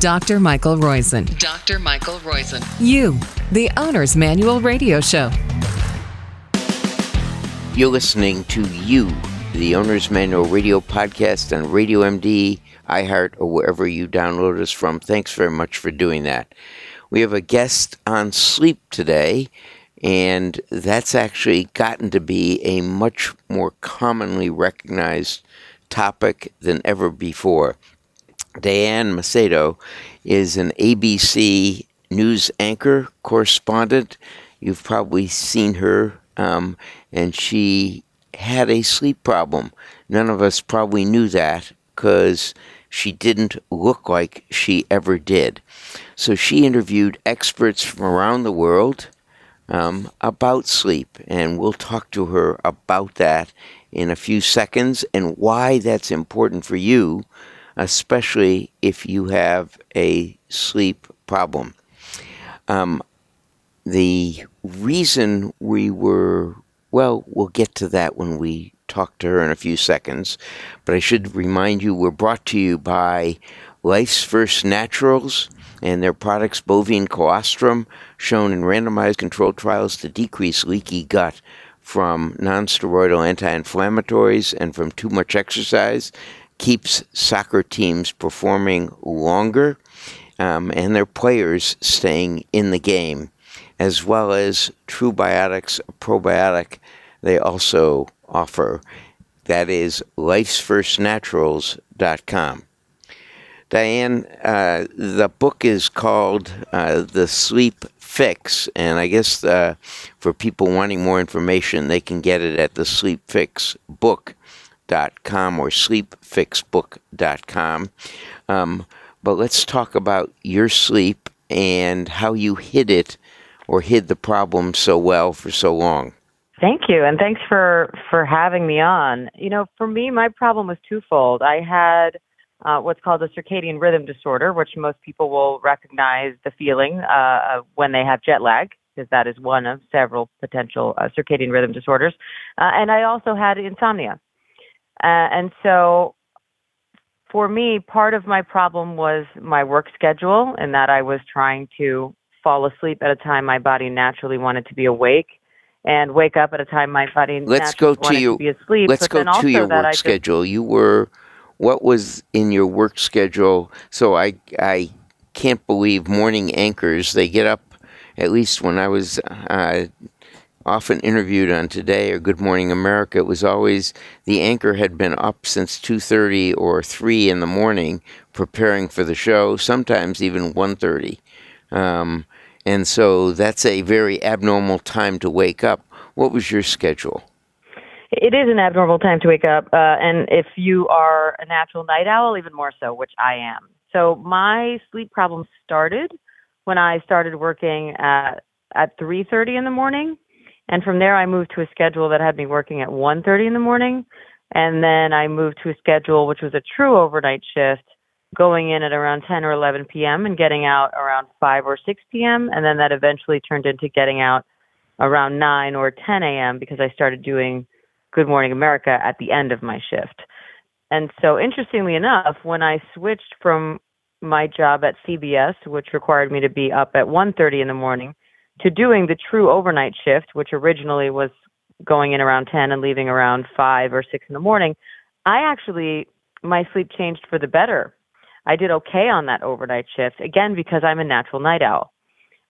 Dr. Michael Roizen. Dr. Michael Roizen. You, the Owner's Manual Radio Show. You're listening to You, the Owner's Manual Radio Podcast on Radio MD, iHeart, or wherever you download us from. Thanks very much for doing that. We have a guest on sleep today, and that's actually gotten to be a much more commonly recognized topic than ever before. Diane Macedo is an ABC news anchor correspondent. You've probably seen her, um, and she had a sleep problem. None of us probably knew that because she didn't look like she ever did. So she interviewed experts from around the world um, about sleep, and we'll talk to her about that in a few seconds and why that's important for you especially if you have a sleep problem. Um, the reason we were, well, we'll get to that when we talk to her in a few seconds, but I should remind you we're brought to you by Life's First Naturals and their products bovine colostrum shown in randomized controlled trials to decrease leaky gut from nonsteroidal anti-inflammatories and from too much exercise keeps soccer teams performing longer um, and their players staying in the game, as well as True Biotics, probiotic they also offer. That is lifesfirstnaturals.com. Diane, uh, the book is called uh, The Sleep Fix, and I guess uh, for people wanting more information, they can get it at the Sleep Fix book sleepfixbook.com or sleepfixbook.com. Um, but let's talk about your sleep and how you hid it or hid the problem so well for so long. Thank you, and thanks for for having me on. You know, for me, my problem was twofold. I had uh, what's called a circadian rhythm disorder, which most people will recognize the feeling uh, when they have jet lag, because that is one of several potential uh, circadian rhythm disorders. Uh, and I also had insomnia. Uh, and so for me, part of my problem was my work schedule and that I was trying to fall asleep at a time my body naturally wanted to be awake and wake up at a time my body let's go to you, to be asleep. Let's go to your work schedule. You were what was in your work schedule? So I I can't believe morning anchors. They get up at least when I was uh, often interviewed on Today or Good Morning America, it was always the anchor had been up since 2:30 or 3 in the morning preparing for the show, sometimes even 1:30. Um, and so that's a very abnormal time to wake up. What was your schedule? It is an abnormal time to wake up, uh, and if you are a natural night owl, even more so, which I am. So my sleep problem started when I started working at at 3:30 in the morning and from there, I moved to a schedule that had me working at 1:30 in the morning, and then I moved to a schedule which was a true overnight shift, going in at around 10 or 11 p.m. and getting out around 5 or 6 p.m. And then that eventually turned into getting out around 9 or 10 a.m. because I started doing Good Morning America at the end of my shift. And so, interestingly enough, when I switched from my job at CBS, which required me to be up at 1:30 in the morning to doing the true overnight shift, which originally was going in around 10 and leaving around 5 or 6 in the morning, I actually, my sleep changed for the better. I did okay on that overnight shift, again, because I'm a natural night owl.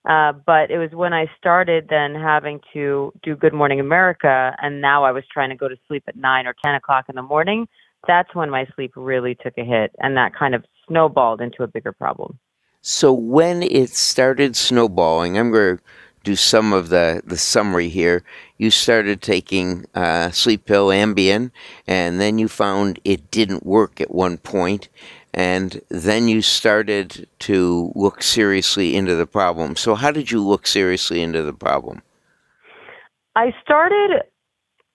Uh, but it was when I started then having to do Good Morning America, and now I was trying to go to sleep at 9 or 10 o'clock in the morning. That's when my sleep really took a hit, and that kind of snowballed into a bigger problem. So when it started snowballing, I'm going to do some of the, the summary here. You started taking uh, sleep pill Ambien, and then you found it didn't work at one point, and then you started to look seriously into the problem. So how did you look seriously into the problem? I started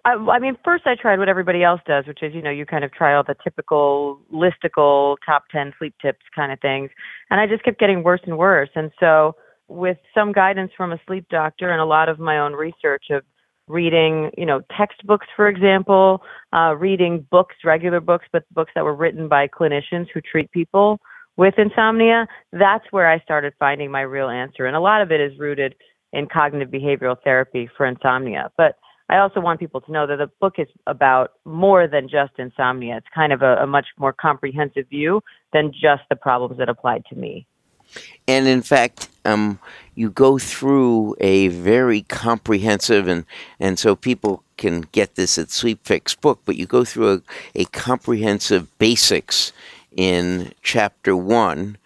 I, I mean, first I tried what everybody else does, which is, you know, you kind of try all the typical listicle top 10 sleep tips kind of things. And I just kept getting worse and worse. And so, with some guidance from a sleep doctor and a lot of my own research of reading, you know, textbooks, for example, uh, reading books, regular books, but books that were written by clinicians who treat people with insomnia, that's where I started finding my real answer. And a lot of it is rooted in cognitive behavioral therapy for insomnia. But I also want people to know that the book is about more than just insomnia. It's kind of a, a much more comprehensive view than just the problems that applied to me. And in fact, um, you go through a very comprehensive, and, and so people can get this at Sleep Fix book, but you go through a, a comprehensive basics in chapter one,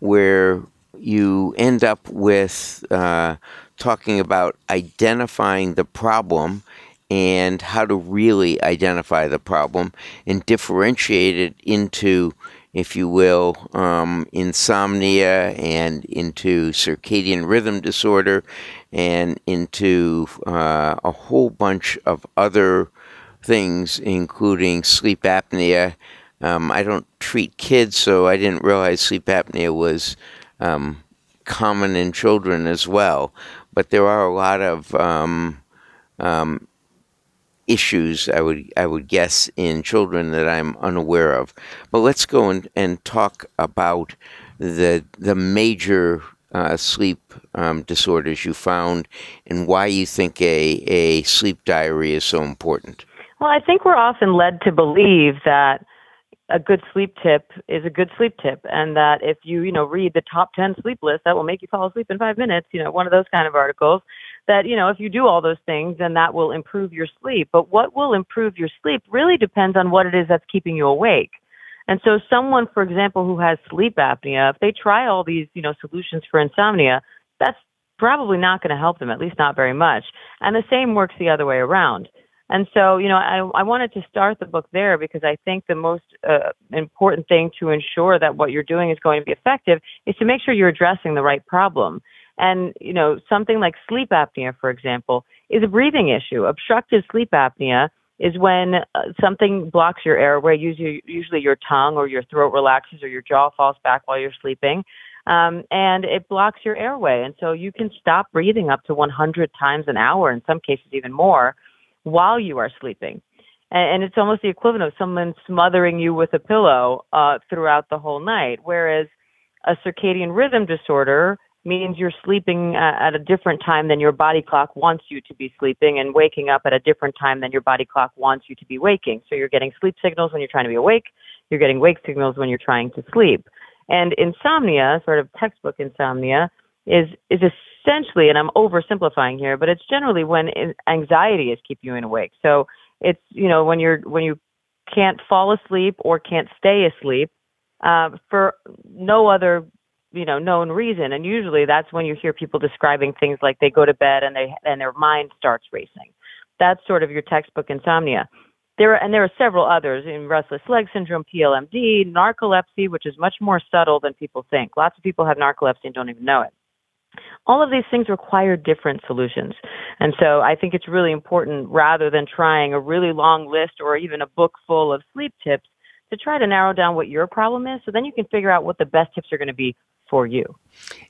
where you end up with uh, talking about identifying the problem and how to really identify the problem and differentiate it into, if you will, um, insomnia and into circadian rhythm disorder and into uh, a whole bunch of other things, including sleep apnea. Um, I don't treat kids, so I didn't realize sleep apnea was um, common in children as well. But there are a lot of um, um, issues I would I would guess in children that I'm unaware of. But let's go and, and talk about the the major uh, sleep um, disorders you found and why you think a, a sleep diary is so important. Well, I think we're often led to believe that a good sleep tip is a good sleep tip and that if you you know read the top 10 sleep list that will make you fall asleep in 5 minutes you know one of those kind of articles that you know if you do all those things then that will improve your sleep. But what will improve your sleep really depends on what it is that's keeping you awake. And so someone for example who has sleep apnea if they try all these you know solutions for insomnia that's probably not going to help them at least not very much. And the same works the other way around and so, you know, I, I wanted to start the book there because I think the most uh, important thing to ensure that what you're doing is going to be effective is to make sure you're addressing the right problem. And, you know, something like sleep apnea, for example, is a breathing issue. Obstructive sleep apnea is when uh, something blocks your airway, usually, usually your tongue or your throat relaxes or your jaw falls back while you're sleeping. Um, and it blocks your airway. And so you can stop breathing up to 100 times an hour, in some cases even more while you are sleeping. And, and it's almost the equivalent of someone smothering you with a pillow uh, throughout the whole night. Whereas a circadian rhythm disorder means you're sleeping uh, at a different time than your body clock wants you to be sleeping and waking up at a different time than your body clock wants you to be waking. So you're getting sleep signals when you're trying to be awake, you're getting wake signals when you're trying to sleep. And insomnia, sort of textbook insomnia, is is essentially, and I'm oversimplifying here, but it's generally when anxiety is keeping you awake. So it's you know when you're when you can't fall asleep or can't stay asleep uh, for no other you know known reason, and usually that's when you hear people describing things like they go to bed and they and their mind starts racing. That's sort of your textbook insomnia. There are, and there are several others in restless leg syndrome, PLMD, narcolepsy, which is much more subtle than people think. Lots of people have narcolepsy and don't even know it all of these things require different solutions. And so I think it's really important rather than trying a really long list or even a book full of sleep tips to try to narrow down what your problem is so then you can figure out what the best tips are going to be for you.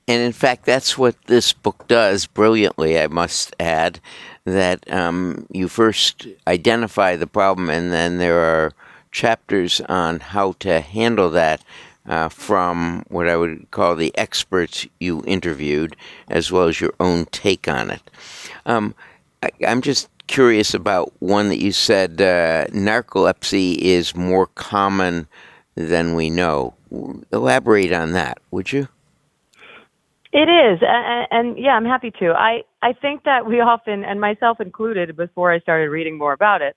And in fact, that's what this book does brilliantly, I must add, that um, you first identify the problem and then there are chapters on how to handle that uh, from what I would call the experts you interviewed, as well as your own take on it. Um, I, am just curious about one that you said uh, narcolepsy is more common than we know. Elaborate on that, would you? It is, and, and, yeah, I'm happy to. I I think that we often, and myself included, before I started reading more about it,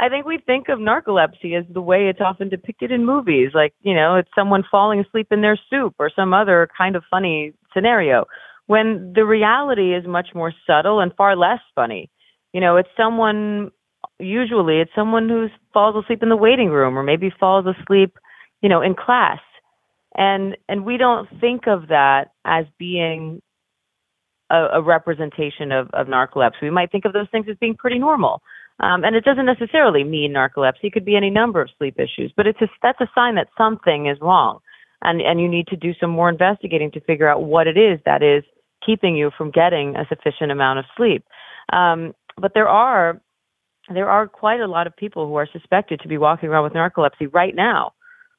I think we think of narcolepsy as the way it's often depicted in movies, like, you know, it's someone falling asleep in their soup or some other kind of funny scenario, when the reality is much more subtle and far less funny. You know, it's someone, usually, it's someone who falls asleep in the waiting room or maybe falls asleep, you know, in class. And and we don't think of that as being a, a representation of, of narcolepsy. We might think of those things as being pretty normal. Um, and it doesn't necessarily mean narcolepsy. It could be any number of sleep issues, but it's a, that's a sign that something is wrong, and and you need to do some more investigating to figure out what it is that is keeping you from getting a sufficient amount of sleep. Um, but there are there are quite a lot of people who are suspected to be walking around with narcolepsy right now,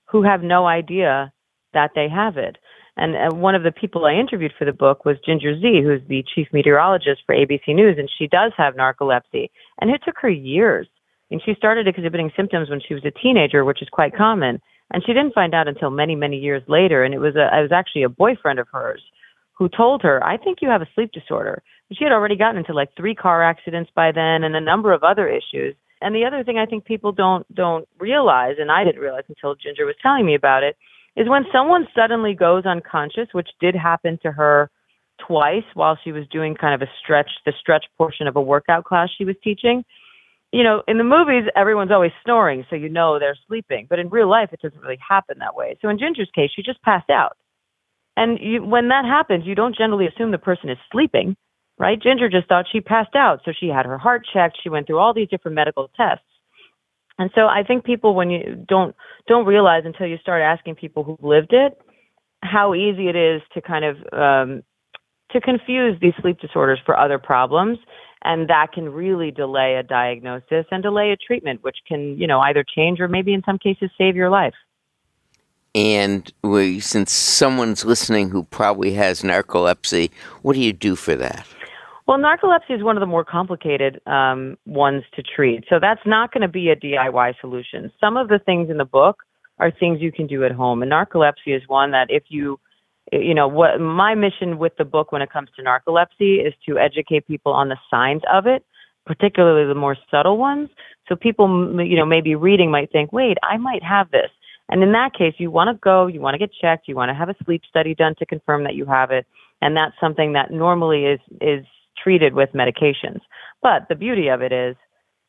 who have no idea that they have it. And uh, one of the people I interviewed for the book was Ginger Zee, who's the chief meteorologist for ABC News, and she does have narcolepsy. And it took her years. And she started exhibiting symptoms when she was a teenager, which is quite common. And she didn't find out until many, many years later. And it was a, it was actually a boyfriend of hers who told her, "I think you have a sleep disorder." But She had already gotten into like three car accidents by then, and a number of other issues. And the other thing I think people don't don't realize, and I didn't realize until Ginger was telling me about it, is when someone suddenly goes unconscious, which did happen to her twice while she was doing kind of a stretch, the stretch portion of a workout class she was teaching. You know, in the movies, everyone's always snoring, so you know they're sleeping. But in real life, it doesn't really happen that way. So in Ginger's case, she just passed out. And you, when that happens, you don't generally assume the person is sleeping, right? Ginger just thought she passed out. So she had her heart checked. She went through all these different medical tests. And so I think people when you don't don't realize until you start asking people who've lived it how easy it is to kind of um, to confuse these sleep disorders for other problems. And that can really delay a diagnosis and delay a treatment which can you know either change or maybe in some cases save your life. And we, since someone's listening who probably has narcolepsy what do you do for that well, narcolepsy is one of the more complicated um, ones to treat. So that's not going to be a DIY solution. Some of the things in the book are things you can do at home. And narcolepsy is one that if you, you know, what my mission with the book when it comes to narcolepsy is to educate people on the signs of it, particularly the more subtle ones. So people, you know, maybe reading might think, wait, I might have this. And in that case, you want to go, you want to get checked, you want to have a sleep study done to confirm that you have it. And that's something that normally is, is treated with medications. But the beauty of it is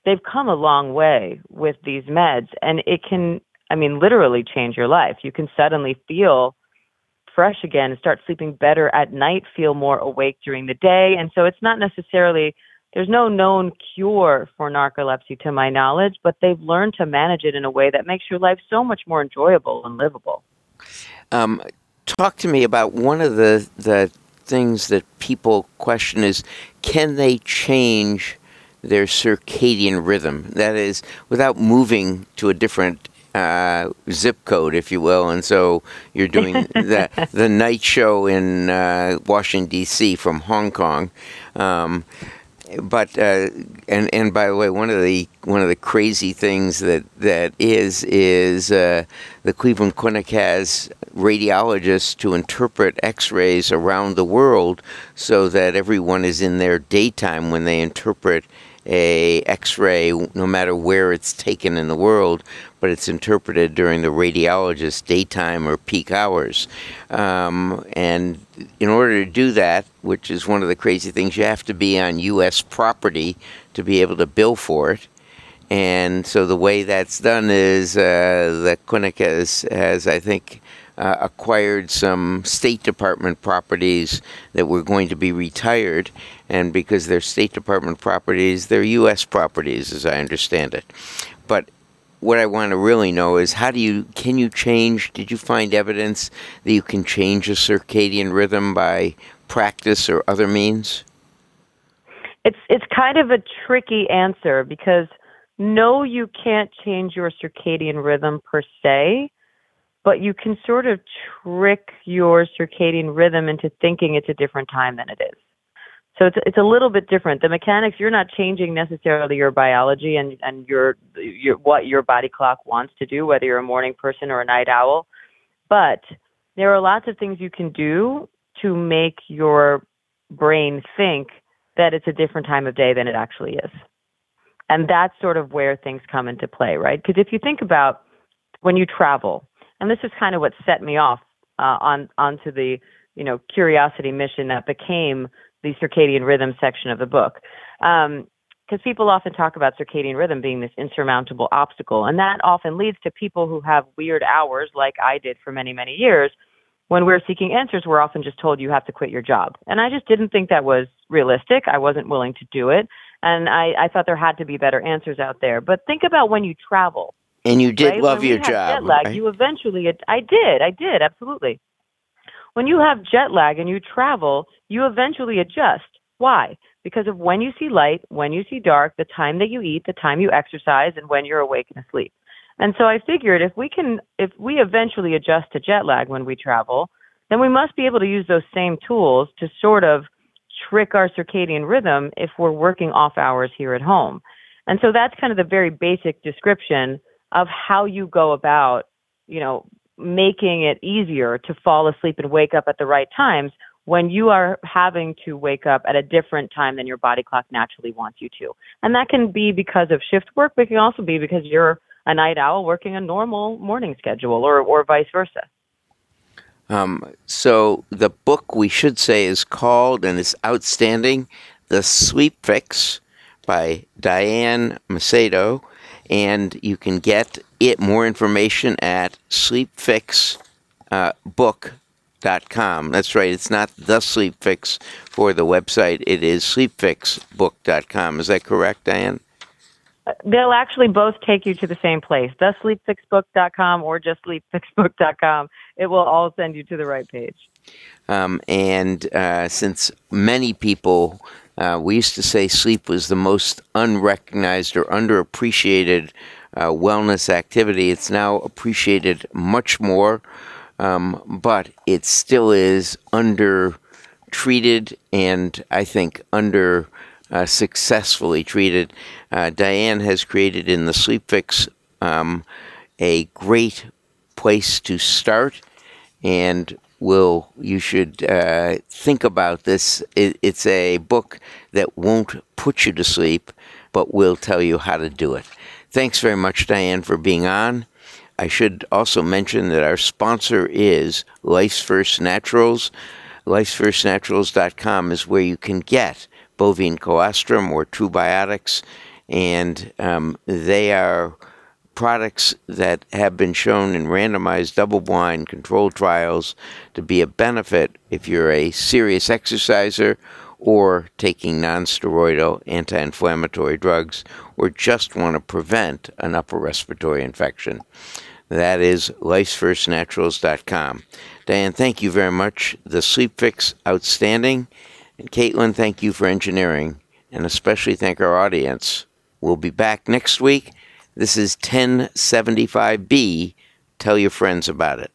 they've come a long way with these meds and it can I mean literally change your life. You can suddenly feel fresh again, and start sleeping better at night, feel more awake during the day. And so it's not necessarily there's no known cure for narcolepsy to my knowledge, but they've learned to manage it in a way that makes your life so much more enjoyable and livable. Um, talk to me about one of the, the things that people question is can they change their circadian rhythm? That is, without moving to a different uh, zip code, if you will, and so you're doing the the night show in uh, Washington D.C. from Hong Kong. Um, but uh, and and by the way, one of the one of the crazy things that that is is uh, the Cleveland Clinic has radiologists to interpret X-rays around the world, so that everyone is in their daytime when they interpret a X-ray, no matter where it's taken in the world, but it's interpreted during the radiologist's daytime or peak hours. Um, and in order to do that, which is one of the crazy things, you have to be on U.S. property to be able to bill for it. And so the way that's done is uh, the clinic has, has I think, uh, acquired some State Department properties that were going to be retired, and because they're State Department properties, they're U.S. properties, as I understand it. But what I want to really know is how do you can you change? Did you find evidence that you can change a circadian rhythm by practice or other means? It's it's kind of a tricky answer because no, you can't change your circadian rhythm per se but you can sort of trick your circadian rhythm into thinking it's a different time than it is. So it's it's a little bit different. The mechanics you're not changing necessarily your biology and and your your what your body clock wants to do, whether you're a morning person or a night owl. But there are lots of things you can do to make your brain think that it's a different time of day than it actually is. And that's sort of where things come into play, right? Because if you think about when you travel, and this is kind of what set me off uh, on onto the you know curiosity mission that became the circadian rhythm section of the book. Um, because people often talk about circadian rhythm being this insurmountable obstacle, and that often leads to people who have weird hours, like I did for many, many years. When we're seeking answers, we're often just told you have to quit your job. And I just didn't think that was realistic. I wasn't willing to do it. And I, I thought there had to be better answers out there. But think about when you travel. And you did right? love when your job. Jet lag, right? you eventually. I did. I did absolutely. When you have jet lag and you travel, you eventually adjust. Why? Because of when you see light, when you see dark, the time that you eat, the time you exercise, and when you're awake and asleep. And so I figured if we can, if we eventually adjust to jet lag when we travel, then we must be able to use those same tools to sort of trick our circadian rhythm if we're working off hours here at home. And so that's kind of the very basic description of how you go about, you know, making it easier to fall asleep and wake up at the right times when you are having to wake up at a different time than your body clock naturally wants you to. And that can be because of shift work, but it can also be because you're a night owl working a normal morning schedule or, or vice versa. Um, so the book we should say is called and is outstanding, The Sleep Fix by Diane Macedo, and you can get it more information at sleepfixbook.com. Uh, That's right, it's not the Sleep Fix for the website, it is sleepfixbook.com. Is that correct, Diane? They'll actually both take you to the same place, thesleepfixbook.com or just sleepfixbook.com. It will all send you to the right page. Um, and uh, since many people, uh, we used to say sleep was the most unrecognized or underappreciated uh, wellness activity, it's now appreciated much more, um, but it still is under treated and I think under uh, successfully treated. Uh, Diane has created in the Sleep Fix um, a great place to start, and will you should uh, think about this. It, it's a book that won't put you to sleep, but will tell you how to do it. Thanks very much, Diane, for being on. I should also mention that our sponsor is Life's First Naturals. Life'sFirstNaturals.com is where you can get bovine colostrum or True Biotics, and um, they are products that have been shown in randomized double blind controlled trials to be a benefit if you're a serious exerciser or taking non-steroidal anti-inflammatory drugs or just want to prevent an upper respiratory infection. That is lifesfirstnaturals.com. Diane, thank you very much. The Sleep Fix, outstanding. And Caitlin, thank you for engineering, and especially thank our audience. We'll be back next week. This is 1075B. Tell your friends about it.